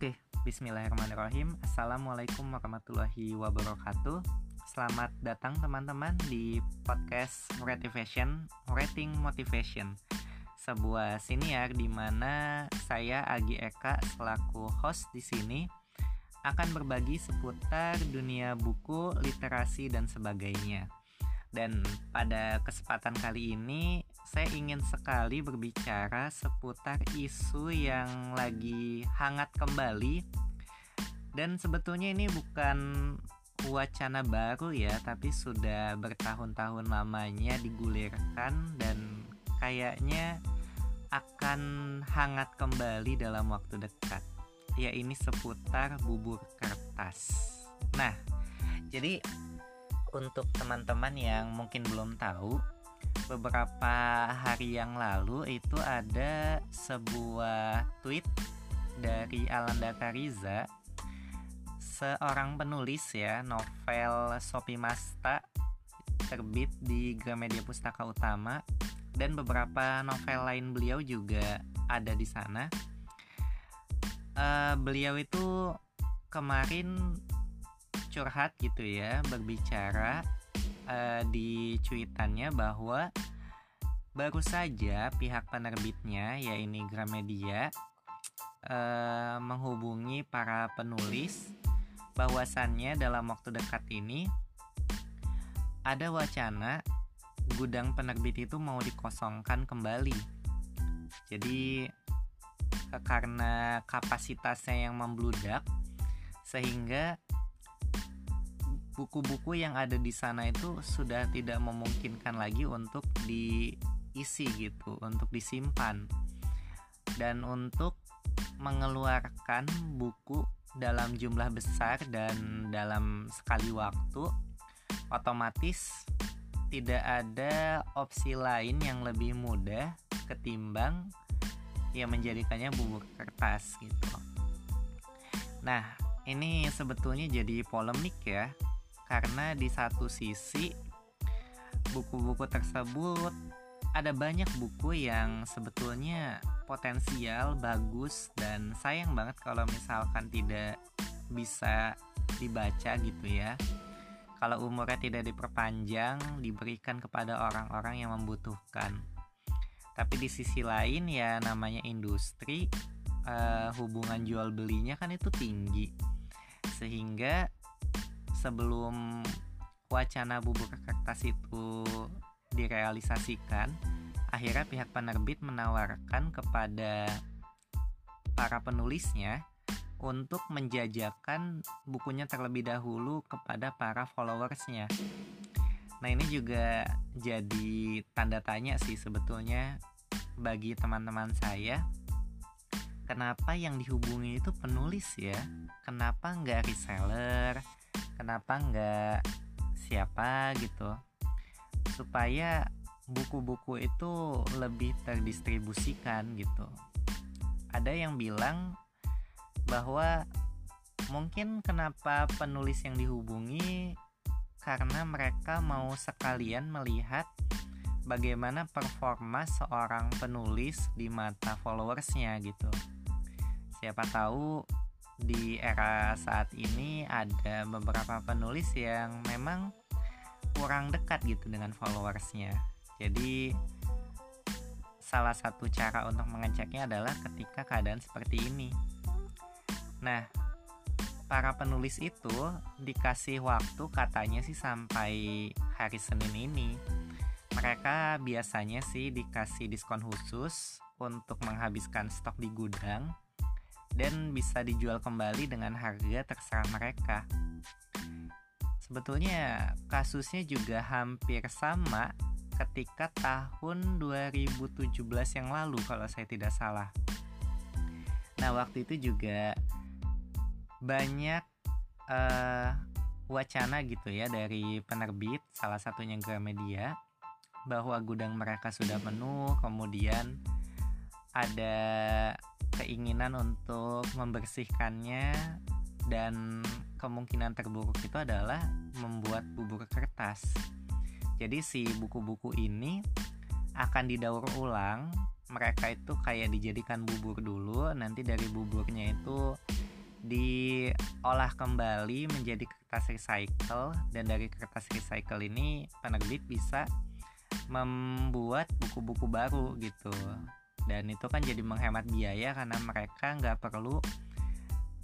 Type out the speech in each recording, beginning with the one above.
Oke, bismillahirrahmanirrahim. Assalamualaikum warahmatullahi wabarakatuh. Selamat datang teman-teman di podcast Motivation, Rating Motivation. Sebuah siniar di mana saya Agi Eka selaku host di sini akan berbagi seputar dunia buku, literasi dan sebagainya. Dan pada kesempatan kali ini saya ingin sekali berbicara seputar isu yang lagi hangat kembali. Dan sebetulnya ini bukan wacana baru ya tapi sudah bertahun-tahun lamanya digulirkan dan kayaknya akan hangat kembali dalam waktu dekat. Ya ini seputar bubur kertas. Nah jadi untuk teman-teman yang mungkin belum tahu beberapa hari yang lalu itu ada sebuah tweet dari Alanda Kariza seorang penulis ya novel Sopi Masta terbit di Gramedia Pustaka Utama dan beberapa novel lain beliau juga ada di sana. Uh, beliau itu kemarin curhat gitu ya berbicara uh, di cuitannya bahwa baru saja pihak penerbitnya yaitu Gramedia uh, menghubungi para penulis bahwasannya dalam waktu dekat ini ada wacana gudang penerbit itu mau dikosongkan kembali. Jadi karena kapasitasnya yang membludak sehingga buku-buku yang ada di sana itu sudah tidak memungkinkan lagi untuk diisi gitu, untuk disimpan. Dan untuk mengeluarkan buku dalam jumlah besar dan dalam sekali waktu otomatis tidak ada opsi lain yang lebih mudah ketimbang yang menjadikannya bubuk kertas gitu. Nah, ini sebetulnya jadi polemik ya karena di satu sisi buku-buku tersebut ada banyak buku yang sebetulnya potensial, bagus dan sayang banget kalau misalkan tidak bisa dibaca gitu ya. Kalau umurnya tidak diperpanjang, diberikan kepada orang-orang yang membutuhkan. Tapi di sisi lain ya namanya industri, uh, hubungan jual belinya kan itu tinggi. Sehingga sebelum wacana bubur kertas itu direalisasikan, akhirnya pihak penerbit menawarkan kepada para penulisnya untuk menjajakan bukunya terlebih dahulu kepada para followersnya. Nah ini juga jadi tanda tanya sih sebetulnya bagi teman-teman saya kenapa yang dihubungi itu penulis ya kenapa nggak reseller kenapa nggak siapa gitu. Supaya buku-buku itu lebih terdistribusikan gitu. Ada yang bilang bahwa mungkin kenapa penulis yang dihubungi karena mereka mau sekalian melihat bagaimana performa seorang penulis di mata followersnya gitu. Siapa tahu di era saat ini ada beberapa penulis yang memang kurang dekat gitu dengan followersnya. Jadi salah satu cara untuk mengeceknya adalah ketika keadaan seperti ini. Nah para penulis itu dikasih waktu katanya sih sampai hari Senin ini. Mereka biasanya sih dikasih diskon khusus untuk menghabiskan stok di gudang dan bisa dijual kembali dengan harga terserah mereka. Sebetulnya kasusnya juga hampir sama ketika tahun 2017 yang lalu kalau saya tidak salah. Nah, waktu itu juga banyak uh, wacana gitu ya dari penerbit salah satunya Gramedia bahwa gudang mereka sudah penuh, kemudian ada keinginan untuk membersihkannya dan kemungkinan terburuk itu adalah membuat bubur kertas. Jadi si buku-buku ini akan didaur ulang mereka itu kayak dijadikan bubur dulu nanti dari buburnya itu diolah kembali menjadi kertas recycle dan dari kertas recycle ini penerbit bisa membuat buku-buku baru gitu dan itu kan jadi menghemat biaya karena mereka nggak perlu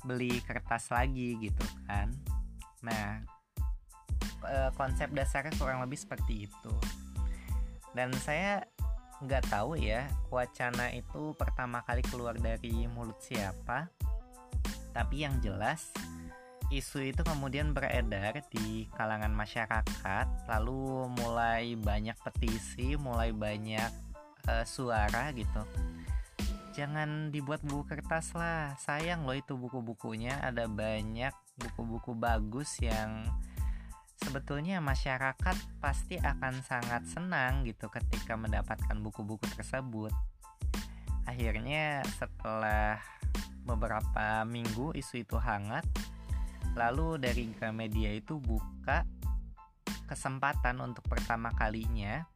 beli kertas lagi gitu kan. Nah e, konsep dasarnya kurang lebih seperti itu. Dan saya nggak tahu ya wacana itu pertama kali keluar dari mulut siapa. Tapi yang jelas isu itu kemudian beredar di kalangan masyarakat lalu mulai banyak petisi mulai banyak uh, suara gitu. Jangan dibuat buku kertas lah. Sayang loh itu buku-bukunya. Ada banyak buku-buku bagus yang sebetulnya masyarakat pasti akan sangat senang gitu ketika mendapatkan buku-buku tersebut. Akhirnya setelah beberapa minggu isu itu hangat, lalu dari Gramedia itu buka kesempatan untuk pertama kalinya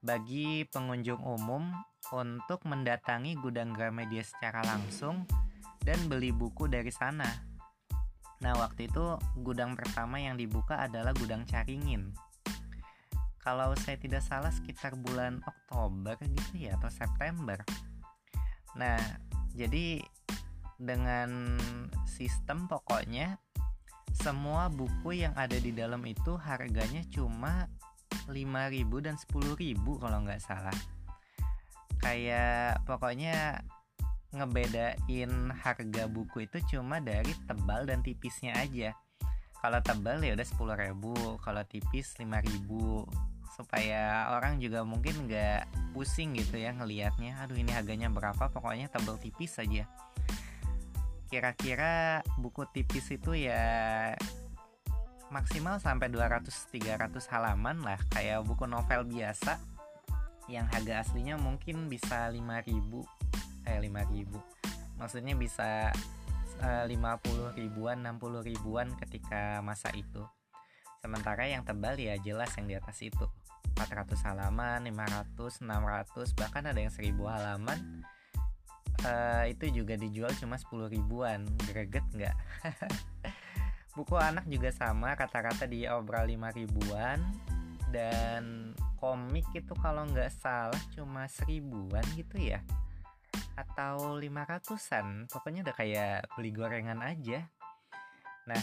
bagi pengunjung umum untuk mendatangi gudang Gramedia secara langsung dan beli buku dari sana Nah, waktu itu gudang pertama yang dibuka adalah gudang Caringin. Kalau saya tidak salah sekitar bulan Oktober gitu ya atau September. Nah, jadi dengan sistem pokoknya semua buku yang ada di dalam itu harganya cuma 5000 dan 10000 kalau nggak salah. Kayak pokoknya ngebedain harga buku itu cuma dari tebal dan tipisnya aja. Kalau tebal ya udah sepuluh ribu kalau tipis lima ribu. Supaya orang juga mungkin nggak pusing gitu ya ngelihatnya. Aduh ini harganya berapa? Pokoknya tebal tipis saja kira-kira buku tipis itu ya maksimal sampai 200-300 halaman lah. Kayak buku novel biasa yang harga aslinya mungkin bisa 5000 eh 5000 maksudnya bisa eh, 50 ribuan 60 ribuan ketika masa itu. Sementara yang tebal ya jelas yang di atas itu. 400 halaman 500 600 bahkan ada yang 1000 halaman. Uh, itu juga dijual cuma 10 ribuan. Greget nggak buku anak juga sama kata-kata di obral 5 ribuan. Dan komik itu kalau nggak salah cuma seribuan gitu ya. Atau 500-an pokoknya udah kayak beli gorengan aja. Nah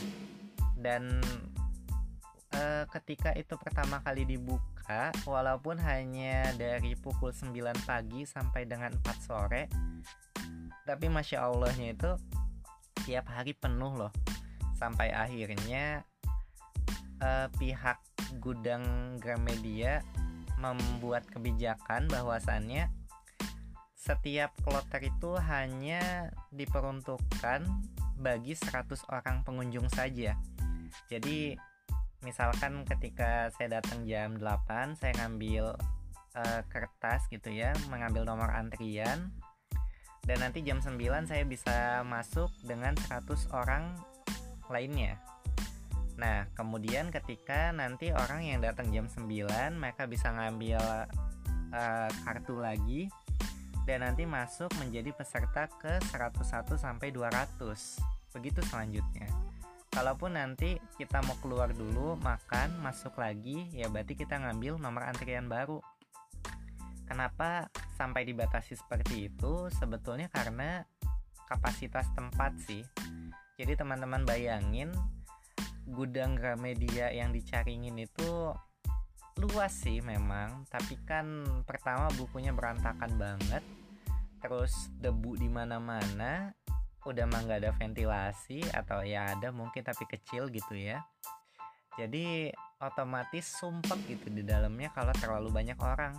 dan e, ketika itu pertama kali dibuka walaupun hanya dari pukul 9 pagi sampai dengan 4 sore tapi masya allahnya itu tiap hari penuh loh sampai akhirnya e, pihak gudang Gramedia membuat kebijakan bahwasannya setiap kloter itu hanya diperuntukkan bagi 100 orang pengunjung saja. Jadi misalkan ketika saya datang jam 8 saya ngambil uh, kertas gitu ya, mengambil nomor antrian dan nanti jam 9 saya bisa masuk dengan 100 orang lainnya. Nah, kemudian ketika nanti orang yang datang jam 9 mereka bisa ngambil uh, kartu lagi dan nanti masuk menjadi peserta ke 101 sampai 200. Begitu selanjutnya. Kalaupun nanti kita mau keluar dulu makan, masuk lagi, ya berarti kita ngambil nomor antrian baru. Kenapa sampai dibatasi seperti itu? Sebetulnya karena kapasitas tempat sih. Jadi teman-teman bayangin gudang Gramedia yang dicaringin itu luas sih memang tapi kan pertama bukunya berantakan banget terus debu di mana-mana udah mah nggak ada ventilasi atau ya ada mungkin tapi kecil gitu ya. Jadi otomatis sumpek gitu di dalamnya kalau terlalu banyak orang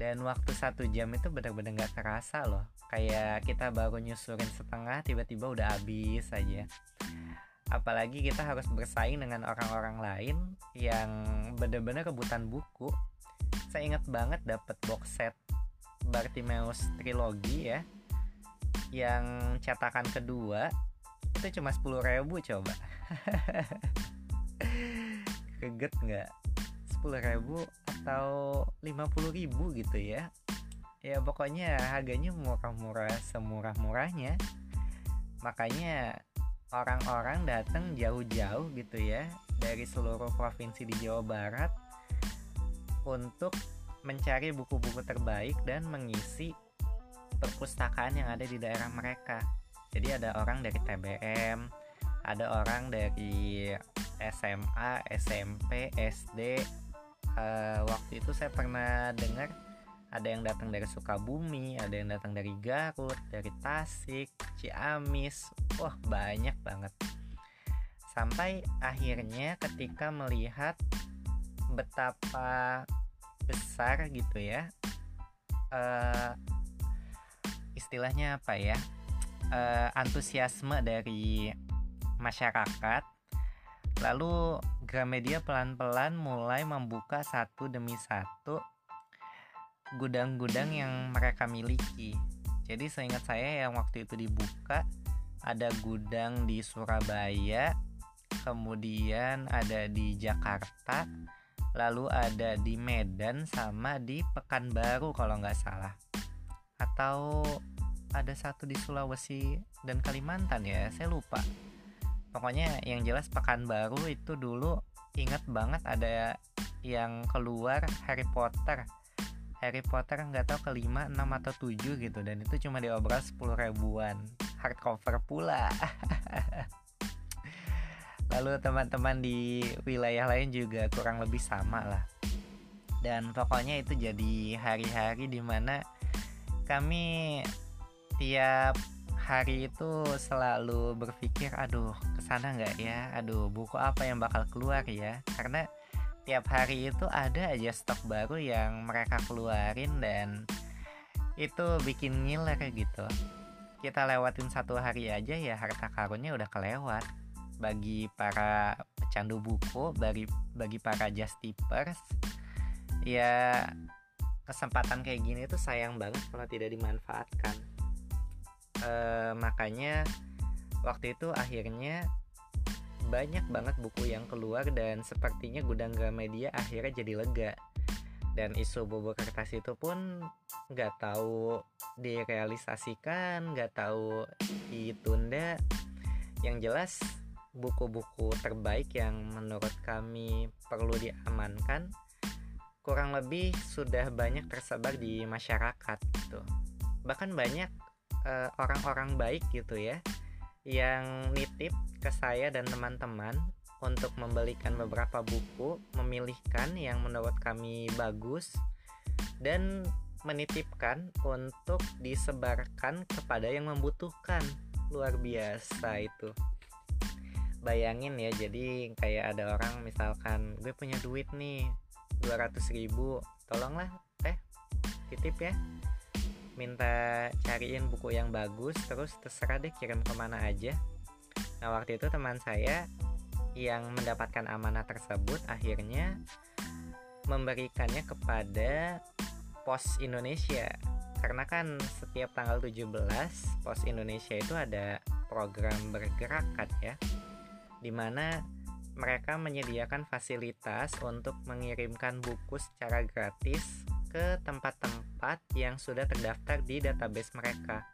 dan waktu satu jam itu benar-benar nggak terasa loh. Kayak kita baru nyusurin setengah tiba-tiba udah habis aja. Apalagi kita harus bersaing dengan orang-orang lain yang bener-bener rebutan buku. Saya ingat banget dapat box set Bartimeus trilogi ya yang cetakan kedua itu cuma 10 ribu coba. Keget nggak 10 ribu atau 50 ribu gitu ya ya pokoknya harganya murah-murah semurah-murahnya makanya orang-orang datang jauh-jauh gitu ya dari seluruh provinsi di Jawa Barat untuk mencari buku-buku terbaik dan mengisi perpustakaan yang ada di daerah mereka. Jadi ada orang dari TBM, ada orang dari SMA, SMP, SD. Uh, waktu itu saya pernah dengar ada yang datang dari Sukabumi, ada yang datang dari Garut, dari Tasik, Ciamis. Wah, banyak banget. Sampai akhirnya ketika melihat betapa besar gitu ya uh, istilahnya apa ya uh, antusiasme dari masyarakat lalu Gramedia pelan-pelan mulai membuka satu demi satu gudang-gudang yang mereka miliki. Jadi seingat saya yang waktu itu dibuka ada gudang di Surabaya kemudian ada di Jakarta lalu ada di Medan sama di Pekanbaru kalau nggak salah. Atau ada satu di Sulawesi dan Kalimantan ya saya lupa pokoknya yang jelas Pekanbaru itu dulu inget banget ada yang keluar Harry Potter. Harry Potter nggak tahu kelima, enam atau tujuh gitu dan itu cuma diobral sepuluh ribuan. Hardcover pula. Lalu teman-teman di wilayah lain juga kurang lebih sama lah. Dan pokoknya itu jadi hari-hari di mana kami tiap hari itu selalu berpikir aduh ke sana nggak ya? Aduh buku apa yang bakal keluar ya? Karena tiap hari itu ada aja stok baru yang mereka keluarin dan itu bikin ngiler gitu. Kita lewatin satu hari aja ya harta karunnya udah kelewat. Bagi para pecandu buku bagi bagi para justipers ya kesempatan kayak gini tuh sayang banget kalau tidak dimanfaatkan e, makanya waktu itu akhirnya banyak banget buku yang keluar dan sepertinya gudang Gramedia akhirnya jadi lega dan isu bobo kertas itu pun nggak tahu direalisasikan nggak tahu ditunda yang jelas buku-buku terbaik yang menurut kami perlu diamankan kurang lebih sudah banyak tersebar di masyarakat gitu. Bahkan banyak eh, orang-orang baik gitu ya yang nitip ke saya dan teman-teman untuk membelikan beberapa buku, memilihkan yang menurut kami bagus dan menitipkan untuk disebarkan kepada yang membutuhkan. Luar biasa itu bayangin ya jadi kayak ada orang misalkan gue punya duit nih 200 ribu tolonglah teh titip ya minta cariin buku yang bagus terus terserah deh kirim ke mana aja. Nah waktu itu teman saya yang mendapatkan amanah tersebut akhirnya memberikannya kepada Pos Indonesia. Karena kan setiap tanggal 17 Pos Indonesia itu ada program bergerak kan ya di mana mereka menyediakan fasilitas untuk mengirimkan buku secara gratis ke tempat-tempat yang sudah terdaftar di database mereka.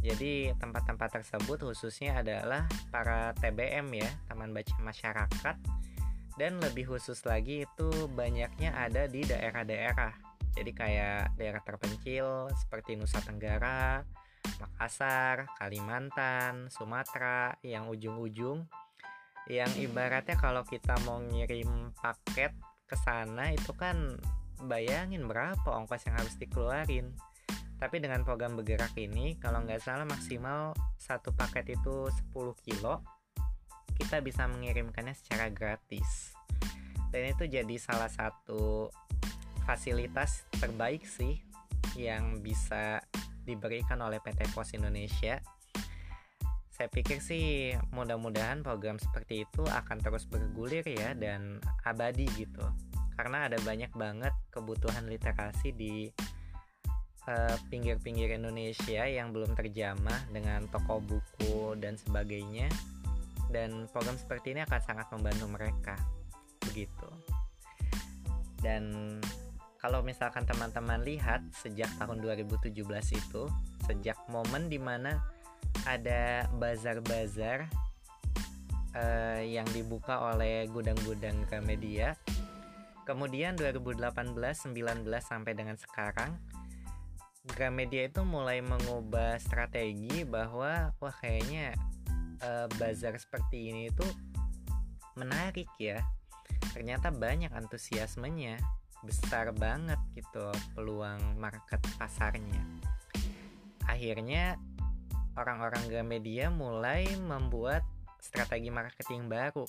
Jadi tempat-tempat tersebut khususnya adalah para TBM ya, Taman Baca Masyarakat dan lebih khusus lagi itu banyaknya ada di daerah-daerah. Jadi kayak daerah terpencil seperti Nusa Tenggara, Makassar, Kalimantan, Sumatera yang ujung-ujung yang ibaratnya kalau kita mau ngirim paket ke sana itu kan bayangin berapa ongkos yang harus dikeluarin. Tapi dengan program bergerak ini kalau nggak salah maksimal satu paket itu 10 kilo kita bisa mengirimkannya secara gratis. Dan itu jadi salah satu fasilitas terbaik sih yang bisa diberikan oleh PT Pos Indonesia. Saya pikir sih mudah-mudahan program seperti itu akan terus bergulir ya dan abadi gitu karena ada banyak banget kebutuhan literasi di uh, pinggir-pinggir Indonesia yang belum terjamah dengan toko buku dan sebagainya. Dan program seperti ini akan sangat membantu mereka begitu. Dan kalau misalkan teman-teman lihat sejak tahun 2017 itu sejak momen di mana ada bazar-bazar uh, yang dibuka oleh gudang-gudang Gramedia kemudian 2018 19 sampai dengan sekarang Gramedia itu mulai mengubah strategi bahwa wah kayaknya uh, bazar seperti ini itu menarik ya. Ternyata banyak antusiasmenya besar banget gitu peluang market pasarnya. Akhirnya orang-orang Gramedia mulai membuat strategi marketing baru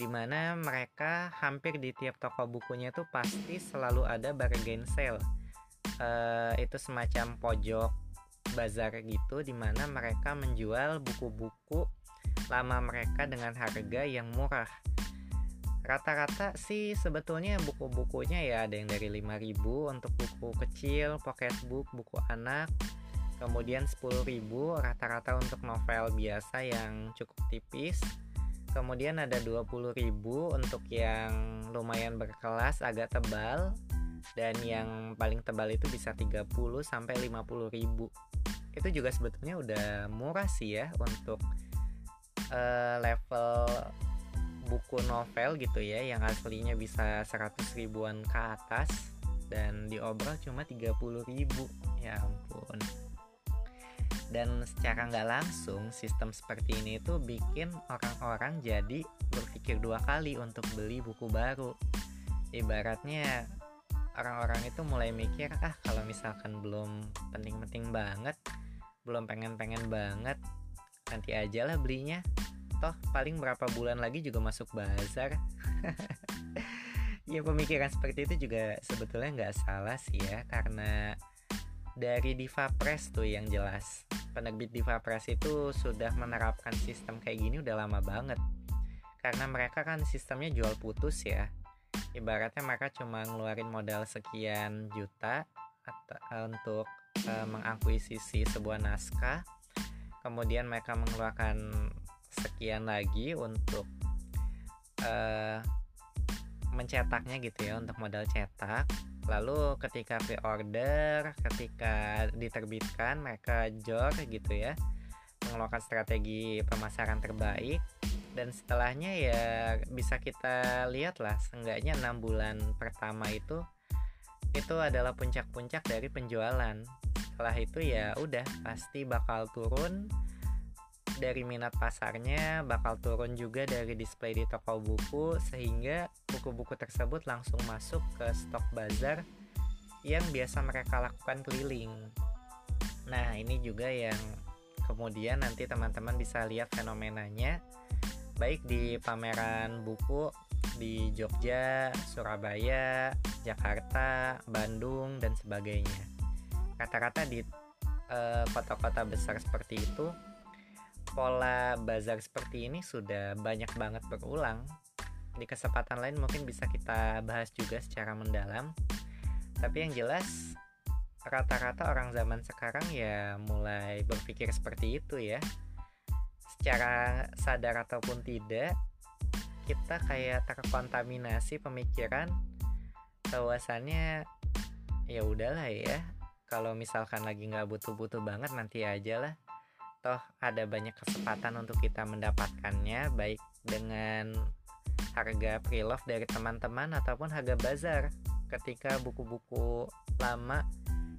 di mana mereka hampir di tiap toko bukunya itu pasti selalu ada bargain sale. Uh, itu semacam pojok bazar gitu di mana mereka menjual buku-buku lama mereka dengan harga yang murah. Rata-rata sih sebetulnya buku-bukunya ya ada yang dari 5000 untuk buku kecil, pocketbook, buku anak kemudian 10.000 rata-rata untuk novel biasa yang cukup tipis kemudian ada 20.000 untuk yang lumayan berkelas agak tebal. Dan yang paling tebal itu bisa 30 sampai 50.000 itu juga sebetulnya udah murah sih ya untuk uh, level buku novel gitu ya yang aslinya bisa 100 ribuan ke atas. Dan diobrol cuma 30 ribu. Ya ampun dan secara nggak langsung sistem seperti ini itu bikin orang-orang jadi berpikir dua kali untuk beli buku baru. Ibaratnya orang-orang itu mulai mikir ah kalau misalkan belum penting-penting banget belum pengen-pengen banget nanti aja lah belinya. Toh paling berapa bulan lagi juga masuk bazar. Ya pemikiran seperti itu juga sebetulnya nggak salah sih ya karena dari Diva Press tuh yang jelas penerbit Diva Press itu sudah menerapkan sistem kayak gini udah lama banget. Karena mereka kan sistemnya jual putus ya. Ibaratnya mereka cuma ngeluarin modal sekian juta atau, untuk uh, mengakuisisi sebuah naskah. Kemudian mereka mengeluarkan sekian lagi untuk uh, mencetaknya gitu ya untuk modal cetak lalu ketika pre-order ketika diterbitkan mereka jor gitu ya mengeluarkan strategi pemasaran terbaik. Dan setelahnya ya bisa kita lihat lah seenggaknya enam bulan pertama itu itu adalah puncak-puncak dari penjualan. Setelah itu ya udah pasti bakal turun dari minat pasarnya bakal turun juga dari display di toko buku sehingga buku-buku tersebut langsung masuk ke stok bazar yang biasa mereka lakukan keliling. Nah, ini juga yang kemudian nanti teman-teman bisa lihat fenomenanya baik di pameran buku di Jogja, Surabaya, Jakarta, Bandung dan sebagainya. Rata-rata di eh, kota-kota besar seperti itu pola bazar seperti ini sudah banyak banget berulang. Di kesempatan lain mungkin bisa kita bahas juga secara mendalam. Tapi yang jelas rata-rata orang zaman sekarang ya mulai berpikir seperti itu ya. Secara sadar ataupun tidak, kita kayak terkontaminasi pemikiran bahwasannya ya udahlah ya kalau misalkan lagi nggak butuh-butuh banget nanti aja lah toh ada banyak kesempatan untuk kita mendapatkannya baik dengan harga pre-love dari teman-teman ataupun harga bazar. Ketika buku-buku lama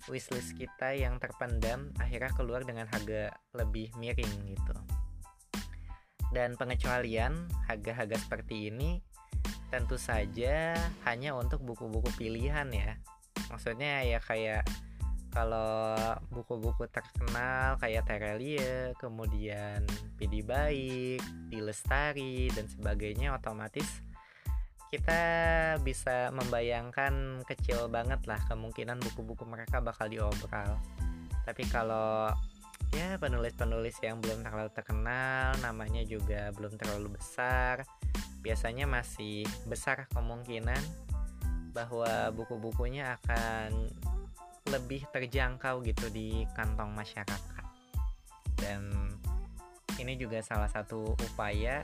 wishlist kita yang terpendam akhirnya keluar dengan harga lebih miring gitu. Dan pengecualian harga-harga seperti ini tentu saja hanya untuk buku-buku pilihan ya. Maksudnya ya kayak kalau buku-buku terkenal kayak Terelie, kemudian Pidi Baik, Dilestari dan sebagainya otomatis kita bisa membayangkan kecil banget lah kemungkinan buku-buku mereka bakal diobral. Tapi kalau ya penulis-penulis yang belum terlalu terkenal, namanya juga belum terlalu besar, biasanya masih besar kemungkinan bahwa buku-bukunya akan lebih terjangkau gitu di kantong masyarakat dan ini juga salah satu upaya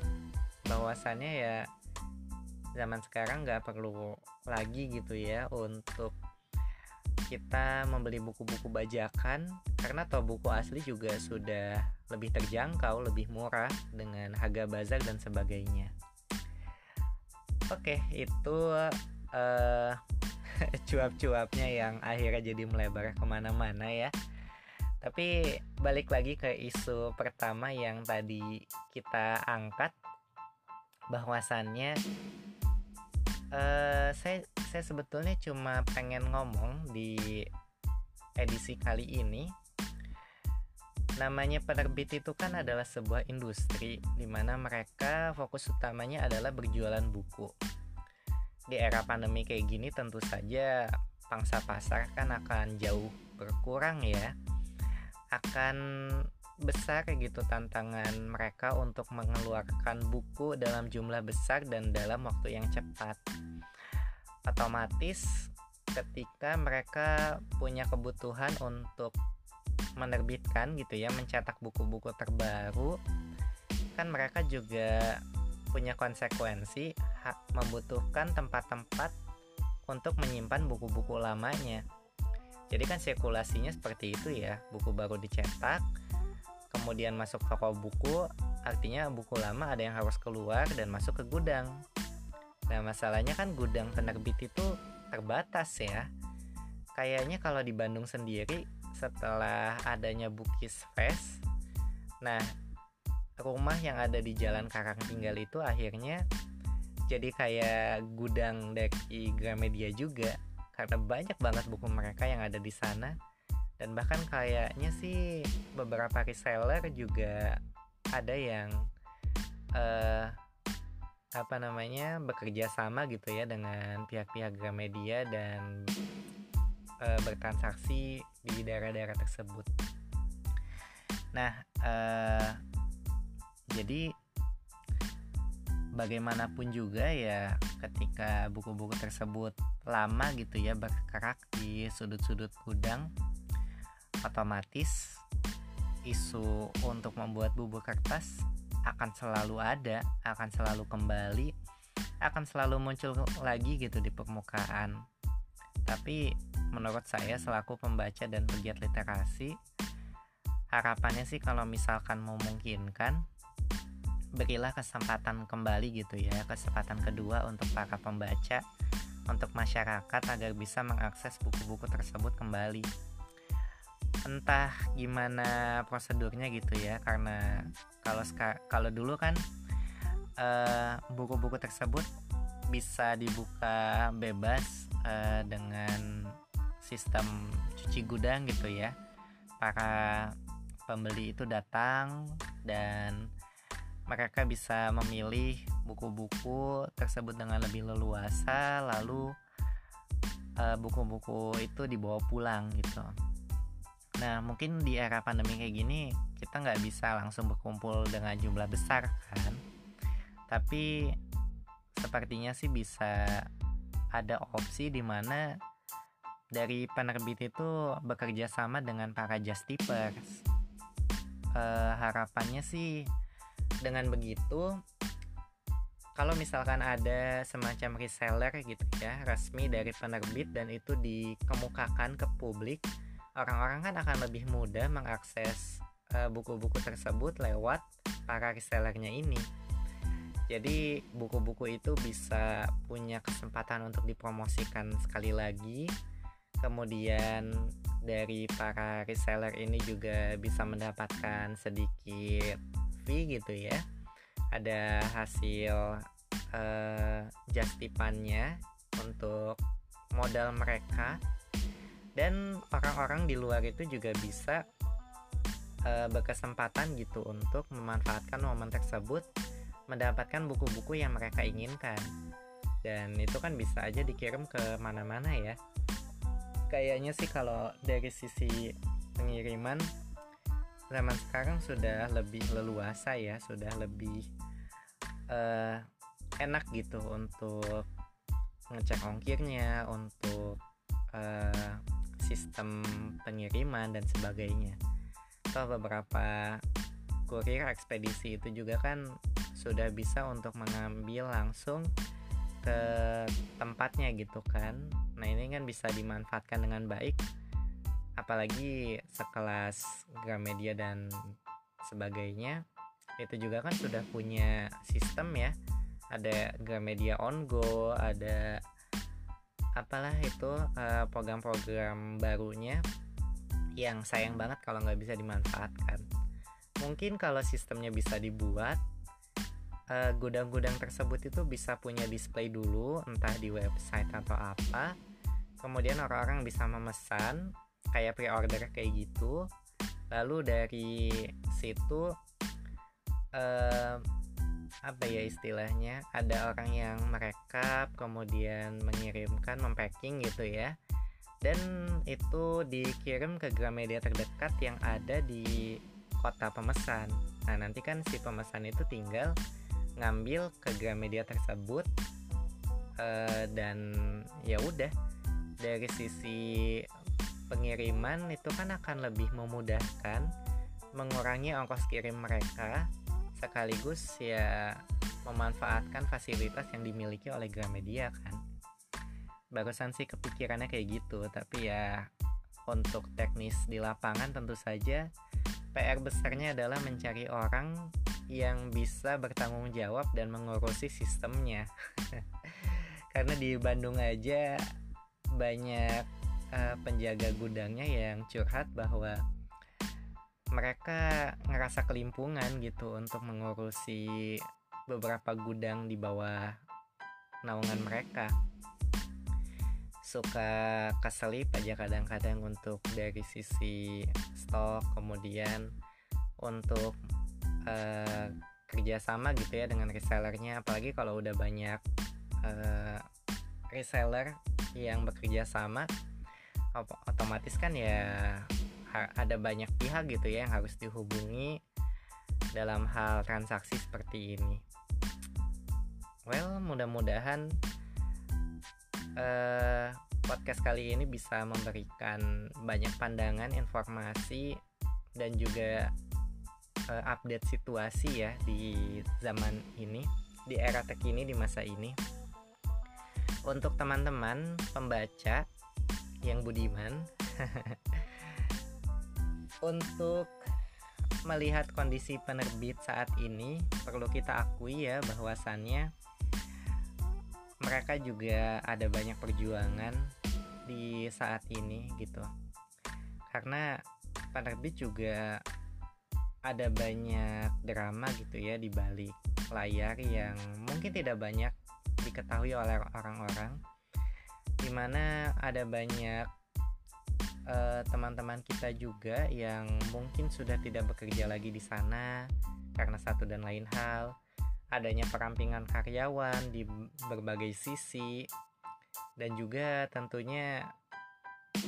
bahwasannya ya zaman sekarang nggak perlu lagi gitu ya untuk kita membeli buku-buku bajakan karena toh buku asli juga sudah lebih terjangkau, lebih murah dengan harga bazar dan sebagainya. Oke, itu uh, cuap-cuapnya yang akhirnya jadi melebar ke mana-mana ya. Tapi balik lagi ke isu pertama yang tadi kita angkat, bahwasannya uh, saya saya sebetulnya cuma pengen ngomong di edisi kali ini namanya penerbit itu kan adalah sebuah industri di mana mereka fokus utamanya adalah berjualan buku. Di era pandemi kayak gini tentu saja pangsa pasar kan akan jauh berkurang ya. Akan besar gitu tantangan mereka untuk mengeluarkan buku dalam jumlah besar dan dalam waktu yang cepat. Otomatis ketika mereka punya kebutuhan untuk menerbitkan gitu ya mencetak buku-buku terbaru kan mereka juga punya konsekuensi membutuhkan tempat-tempat untuk menyimpan buku-buku lamanya. Jadi kan sirkulasinya seperti itu ya buku baru dicetak kemudian masuk toko buku artinya buku lama ada yang harus keluar dan masuk ke gudang. Nah masalahnya kan gudang penerbit itu terbatas ya. Kayaknya kalau di Bandung sendiri setelah adanya Bukis Fest nah rumah yang ada di Jalan Karang Tinggal itu akhirnya jadi kayak gudang dari Gramedia juga karena banyak banget buku mereka yang ada di sana dan bahkan kayaknya sih beberapa reseller juga ada yang uh, apa namanya bekerja sama gitu ya dengan pihak-pihak Gramedia dan uh, bertransaksi di daerah-daerah tersebut. Nah, uh, jadi bagaimanapun juga ya ketika buku-buku tersebut lama gitu ya berkerak di sudut-sudut gudang otomatis isu untuk membuat buku kertas akan selalu ada, akan selalu kembali, akan selalu muncul lagi gitu di permukaan. Tapi menurut saya selaku pembaca dan pegiat literasi harapannya sih kalau misalkan memungkinkan berilah kesempatan kembali gitu ya kesempatan kedua untuk para pembaca untuk masyarakat agar bisa mengakses buku-buku tersebut kembali. Entah gimana prosedurnya gitu ya karena kalau kalau dulu kan eh, buku-buku uh, tersebut bisa dibuka bebas uh, dengan sistem cuci gudang gitu ya. Para pembeli itu datang dan mereka bisa memilih buku-buku tersebut dengan lebih leluasa lalu eh, buku-buku uh, itu dibawa pulang gitu nah mungkin di era pandemi kayak gini kita nggak bisa langsung berkumpul dengan jumlah besar kan tapi sepertinya sih bisa ada opsi di mana dari penerbit itu bekerja sama dengan para justipers. E, harapannya sih dengan begitu kalau misalkan ada semacam reseller gitu ya resmi dari penerbit dan itu dikemukakan ke publik orang-orang kan akan lebih mudah mengakses eh, buku-buku tersebut lewat para resellernya ini. Jadi buku-buku itu bisa punya kesempatan untuk dipromosikan sekali lagi. Kemudian dari para reseller ini juga bisa mendapatkan sedikit fee gitu ya. Ada hasil uh, justipannya untuk modal mereka. Dan orang-orang di luar itu juga bisa uh, berkesempatan gitu untuk memanfaatkan momen tersebut mendapatkan buku-buku yang mereka inginkan. Dan itu kan bisa aja dikirim ke mana-mana ya. Kayaknya sih kalau dari sisi pengiriman zaman sekarang sudah lebih leluasa ya sudah lebih uh, enak gitu untuk ngecek ongkirnya untuk uh, sistem pengiriman dan sebagainya. Atau beberapa kurir ekspedisi itu juga kan sudah bisa untuk mengambil langsung ke tempatnya gitu kan. Nah ini kan bisa dimanfaatkan dengan baik apalagi sekelas Gramedia dan sebagainya itu juga kan sudah punya sistem ya. Ada Gramedia On Go ada apalah itu eh, program-program uh, barunya yang sayang banget kalau nggak bisa dimanfaatkan. Mungkin kalau sistemnya bisa dibuat eh, gudang-gudang uh, tersebut itu bisa punya display dulu entah di website atau apa. Kemudian orang-orang bisa memesan kayak pre-order kayak gitu. Lalu dari situ uh, apa ya istilahnya ada orang yang merekap kemudian mengirimkan mempacking gitu ya. Dan itu dikirim ke Gramedia terdekat yang ada di kota pemesan. Nah nanti kan si pemesan itu tinggal ngambil ke Gramedia tersebut uh, dan ya udah dari sisi pengiriman itu kan akan lebih memudahkan mengurangi ongkos kirim mereka sekaligus ya memanfaatkan fasilitas yang dimiliki oleh Gramedia kan? Barusan sih kepikirannya kayak gitu tapi ya untuk teknis di lapangan tentu saja PR besarnya adalah mencari orang yang bisa bertanggung jawab dan mengurusi sistemnya. Karena di Bandung aja banyak uh, penjaga gudangnya yang curhat bahwa mereka ngerasa kelimpungan gitu untuk mengurusi beberapa gudang di bawah naungan mereka. Suka keselip aja kadang-kadang untuk dari sisi stok kemudian untuk uh, kerjasama gitu ya dengan resellernya. Apalagi kalau udah banyak uh, reseller yang bekerja sama otomatis kan ya ada banyak pihak gitu ya yang harus dihubungi dalam hal transaksi seperti ini. Well, mudah-mudahan uh, podcast kali ini bisa memberikan banyak pandangan, informasi, dan juga uh, update situasi ya di zaman ini, di era terkini di masa ini. Untuk teman-teman pembaca yang budiman. Untuk melihat kondisi penerbit saat ini perlu kita akui ya bahwasannya mereka juga ada banyak perjuangan di saat ini gitu. Karena penerbit juga ada banyak drama gitu ya di balik layar yang mungkin tidak banyak diketahui oleh orang-orang di mana ada banyak eh, teman-teman kita juga yang mungkin sudah tidak bekerja lagi di sana karena satu dan lain hal, adanya perampingan karyawan di berbagai sisi, dan juga tentunya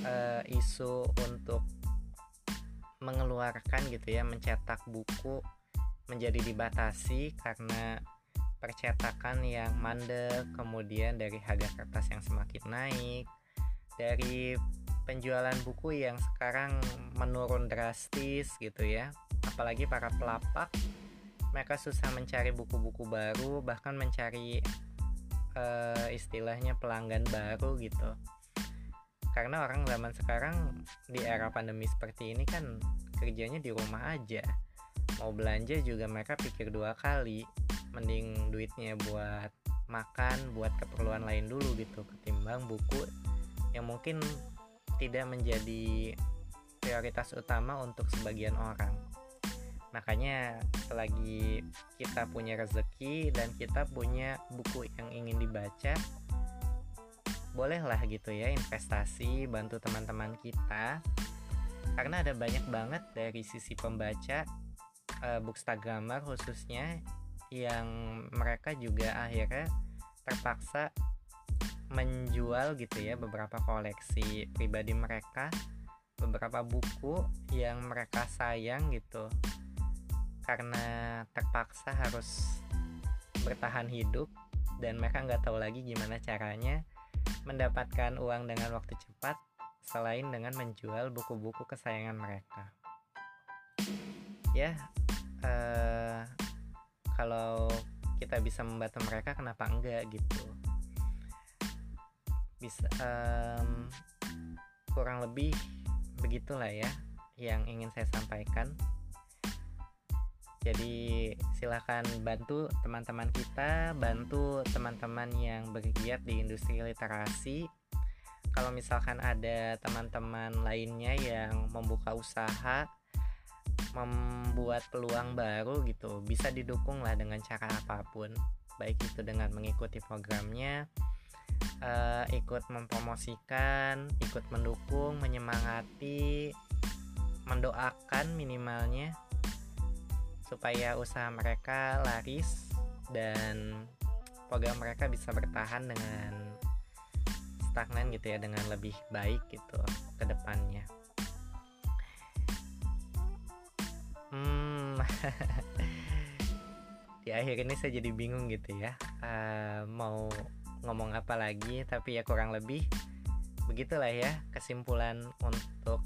uh, isu untuk mengeluarkan gitu ya, mencetak buku menjadi dibatasi karena percetakan yang mandek, kemudian dari harga kertas yang semakin naik, dari penjualan buku yang sekarang menurun drastis gitu ya. Apalagi para pelapak mereka susah mencari buku-buku baru bahkan mencari uh, istilahnya pelanggan baru gitu. Karena orang zaman sekarang di era pandemi seperti ini kan kerjanya di rumah aja. Mau belanja juga mereka pikir dua kali mending duitnya buat makan buat keperluan lain dulu gitu ketimbang buku yang mungkin tidak menjadi prioritas utama untuk sebagian orang. Makanya selagi kita punya rezeki dan kita punya buku yang ingin dibaca, bolehlah gitu ya investasi bantu teman-teman kita. Karena ada banyak banget dari sisi pembaca uh, bookstagrammer khususnya yang mereka juga akhirnya terpaksa menjual gitu ya beberapa koleksi pribadi mereka beberapa buku yang mereka sayang gitu. Karena terpaksa harus bertahan hidup dan mereka nggak tahu lagi gimana caranya mendapatkan uang dengan waktu cepat selain dengan menjual buku-buku kesayangan mereka. Ya uh, kalau kita bisa membantu mereka kenapa enggak gitu? Bisa um, kurang lebih begitulah ya yang ingin saya sampaikan. Jadi silahkan bantu teman-teman kita bantu teman-teman yang bergiat di industri literasi. Kalau misalkan ada teman-teman lainnya yang membuka usaha membuat peluang baru gitu bisa didukung lah dengan cara apa pun baik itu dengan mengikuti programnya uh, ikut mempromosikan, ikut mendukung, menyemangati, mendoakan minimalnya supaya usaha mereka laris dan program mereka bisa bertahan dengan stagnan gitu ya dengan lebih baik gitu ke depannya. Di akhir ini saya jadi bingung gitu ya. Uh, mau ngomong apa lagi tapi ya kurang lebih begitulah ya kesimpulan untuk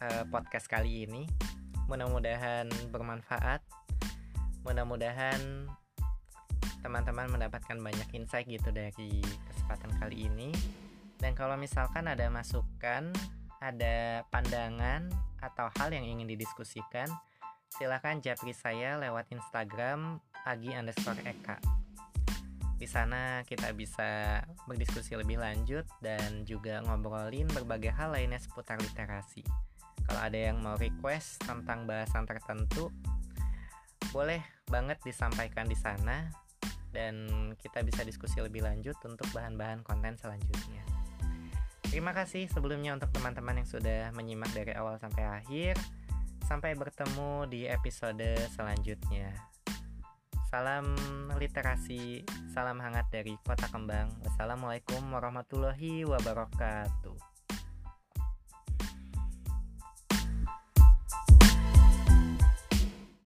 uh, podcast kali ini. Mudah-mudahan bermanfaat. Mudah-mudahan teman-teman mendapatkan banyak insight gitu dari kesempatan kali ini. Dan kalau misalkan ada masukan ada pandangan atau hal yang ingin didiskusikan silahkan japri saya lewat Instagram agi underscore eka di sana kita bisa berdiskusi lebih lanjut dan juga ngobrolin berbagai hal lainnya seputar literasi. Kalau ada yang mau request tentang bahasan tertentu, boleh banget disampaikan di sana dan kita bisa diskusi lebih lanjut untuk bahan-bahan konten selanjutnya. Terima kasih sebelumnya untuk teman-teman yang sudah menyimak dari awal sampai akhir. Sampai bertemu di episode selanjutnya. Salam literasi, salam hangat dari Kota Kembang. Wassalamualaikum warahmatullahi wabarakatuh.